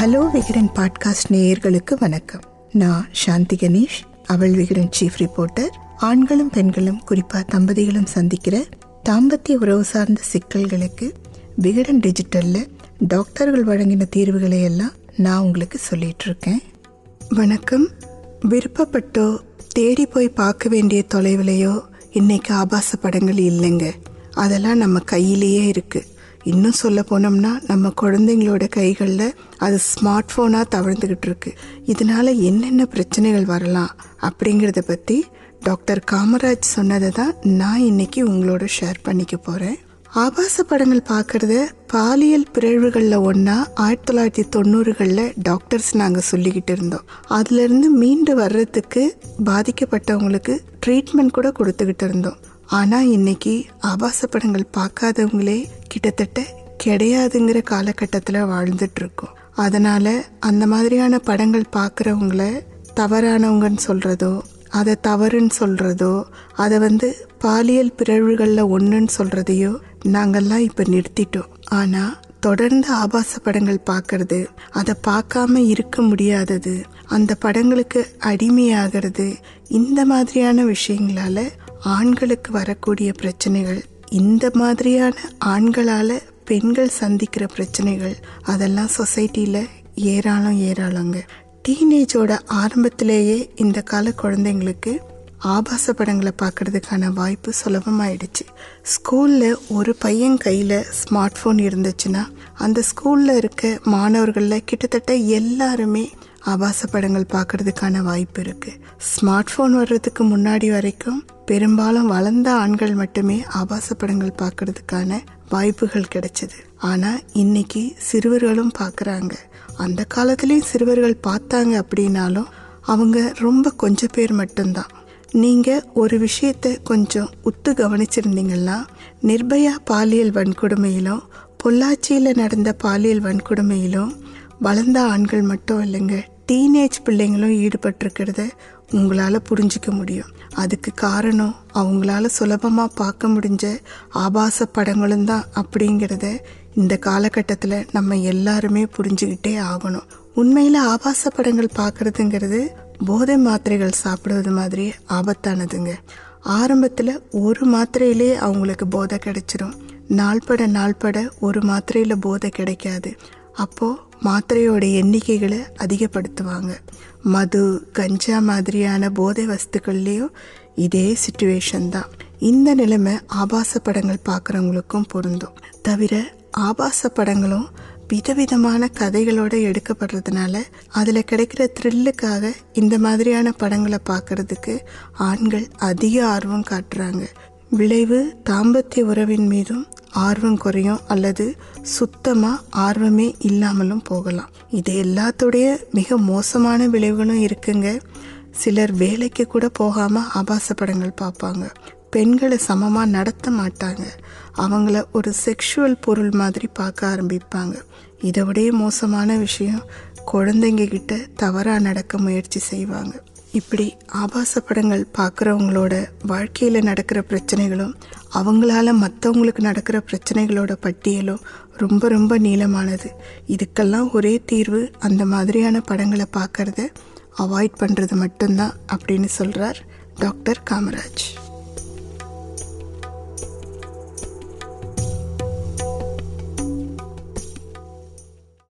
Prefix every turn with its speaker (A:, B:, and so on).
A: Hello Vikatan podcast நேயர்களுக்கு வணக்கம். நான் சாந்தி கணேஷ் அவள் விகடன் சீஃப் ரிப்போர்ட்டர் ஆண்களும் பெண்களும் குறிப்பாக தம்பதிகளும் சந்திக்கிற தாம்பத்திய உறவு சார்ந்த சிக்கல்களுக்கு விகடன் டிஜிட்டலில் டாக்டர்கள் வழங்கின தீர்வுகளை எல்லாம் நான் உங்களுக்கு சொல்லிட்டு இருக்கேன். வணக்கம். விருப்பப்பட்டோ தேடி போய் பார்க்க வேண்டிய தொலைவிலையோ இன்னைக்கு ஆபாச படங்கள் இல்லைங்க. அதெல்லாம் நம்ம கையிலேயே இருக்குது இன்னும் சொல்ல போனோம்னா நம்ம குழந்தைங்களோட கைகளில் அது ஸ்மார்ட் ஃபோனாக தவழ்ந்துக்கிட்டு இருக்கு. இதனால என்னென்ன பிரச்சனைகள் வரலாம் அப்படிங்கிறத பற்றி டாக்டர் காமராஜ் சொன்னதை தான் நான் இன்னைக்கு உங்களோட ஷேர் பண்ணிக்க போகிறேன் ஆபாச படங்கள் பார்க்கறத பாலியல் பிறழ்வுகளில் ஒன்றா ஆயிரத்தி தொள்ளாயிரத்தி தொண்ணூறுகளில் டாக்டர்ஸ் நாங்கள் சொல்லிக்கிட்டு இருந்தோம். அதுலேருந்து மீண்டு வர்றதுக்கு பாதிக்கப்பட்டவங்களுக்கு ட்ரீட்மெண்ட் கூட கொடுத்துக்கிட்டு இருந்தோம். ஆனால் இன்னைக்கு ஆபாச படங்கள் பார்க்காதவங்களே கிட்டத்தட்ட கிடையாதுங்கிற காலகட்டத்தில் வாழ்ந்துட்டுருக்கோம் அதனால் அந்த மாதிரியான படங்கள் பார்க்குறவங்கள தவறானவங்கன்னு சொல்கிறதோ அதை தவறுன்னு சொல்கிறதோ அதை வந்து பாலியல் பிறழ்வுகளில் ஒன்றுன்னு சொல்கிறதையோ நாங்கள்லாம் இப்போ நிறுத்திட்டோம். ஆனால் தொடர்ந்து ஆபாச படங்கள் பார்க்கறது அதை பார்க்காம இருக்க முடியாதது அந்த படங்களுக்கு அடிமையாகிறது இந்த மாதிரியான விஷயங்களால ஆண்களுக்கு வரக்கூடிய பிரச்சனைகள் இந்த மாதிரியான ஆண்களால் பெண்கள் சந்திக்கிற பிரச்சனைகள் அதெல்லாம் சொசைட்டியில் ஏராளம் ஏராளங்க. டீனேஜோட ஆரம்பத்திலேயே இந்த கால குழந்தைங்களுக்கு ஆபாச படங்களை பார்க்கறதுக்கான வாய்ப்பு சுலபமாயிடுச்சு. ஸ்கூலில் ஒரு பையன் கையில் ஸ்மார்ட் ஃபோன் இருந்துச்சுன்னா அந்த ஸ்கூலில் இருக்க மாணவர்களில் கிட்டத்தட்ட எல்லாருமே ஆபாச படங்கள் பார்க்கறதுக்கான வாய்ப்பு இருக்குது ஸ்மார்ட் ஃபோன் வர்றதுக்கு முன்னாடி வரைக்கும் பெரும்பாலும் வளர்ந்த ஆண்கள் மட்டுமே ஆபாச படங்கள் பார்க்கறதுக்கான வாய்ப்புகள் கிடைச்சது. ஆனால் இன்னைக்கு சிறுவர்களும் பார்க்குறாங்க. அந்த காலத்துலேயும் சிறுவர்கள் பார்த்தாங்க அப்படின்னாலும் அவங்க ரொம்ப கொஞ்சம் பேர் மட்டும்தான். நீங்கள் ஒரு விஷயத்தை கொஞ்சம் உத்து கவனிச்சிருந்தீங்கன்னா நிர்பயா பாலியல் வன்கொடுமையிலும் பொள்ளாச்சியில் நடந்த பாலியல் வன்கொடுமையிலும் வளர்ந்த ஆண்கள் மட்டும் இல்லைங்க டீனேஜ் பிள்ளைங்களும் ஈடுபட்டிருக்கிறத உங்களால் புரிஞ்சிக்க முடியும். அதுக்கு காரணம் அவங்களால சுலபமாக பார்க்க முடிஞ்ச ஆபாச படங்களும் தான் அப்படிங்கிறத இந்த காலகட்டத்தில் நம்ம எல்லாருமே புரிஞ்சுக்கிட்டே ஆகணும். உண்மையில் ஆபாச படங்கள் பார்க்குறதுங்கிறது போதை மாத்திரைகள் சாப்பிடுவது மாதிரி ஆபத்தானதுங்க. ஆரம்பத்தில் ஒரு மாத்திரையிலே அவங்களுக்கு போதை கிடைச்சிரும். நாள்பட நாள்பட ஒரு மாத்திரையில் போதை கிடைக்காது. அப்போது மாத்திரையோட எண்ணிக்கைகளை அதிகப்படுத்துவாங்க. மது கஞ்சா மாதிரியான போதை வஸ்துக்கள்லேயும் இதே சுச்சுவேஷன் தான். இந்த நிலைமை ஆபாச படங்கள் பார்க்குறவங்களுக்கும் பொருந்தும். தவிர ஆபாச படங்களும் விதவிதமான கதைகளோடு எடுக்கப்படுறதுனால அதில் கிடைக்கிற த்ரில்லுக்காக இந்த மாதிரியான படங்களை பார்க்கறதுக்கு ஆண்கள் அதிக ஆர்வம் காட்டுறாங்க. விளைவு தாம்பத்திய உறவின் மீதும் ஆர்வம் குறையும் அல்லது சுத்தமாக ஆர்வமே இல்லாமலும் போகலாம். இது எல்லாத்துடைய மிக மோசமான விளைவுகளும் இருக்குங்க. சிலர் வேலைக்கு கூட போகாமல் ஆபாச படங்கள் பார்ப்பாங்க. பெண்களை சமமாக நடத்த மாட்டாங்க. அவங்கள ஒரு செக்ஷுவல் பொருள் மாதிரி பார்க்க ஆரம்பிப்பாங்க. இதை விட மோசமான விஷயம் குழந்தைங்க கிட்ட தவறாக நடக்க முயற்சி செய்வாங்க. இப்படி ஆபாச படங்கள் பார்க்குறவங்களோட வாழ்க்கையில் நடக்கிற பிரச்சனைகளும் அவங்களால மற்றவங்களுக்கு நடக்கிற பிரச்சனைகளோட பட்டியலும் ரொம்ப ரொம்ப நீளமானது. இதுக்கெல்லாம் ஒரே தீர்வு அந்த மாதிரியான படங்களை பார்க்கறத அவாய்ட் பண்ணுறது மட்டும்தான் அப்படின்னு சொல்கிறார் டாக்டர் காமராஜ்.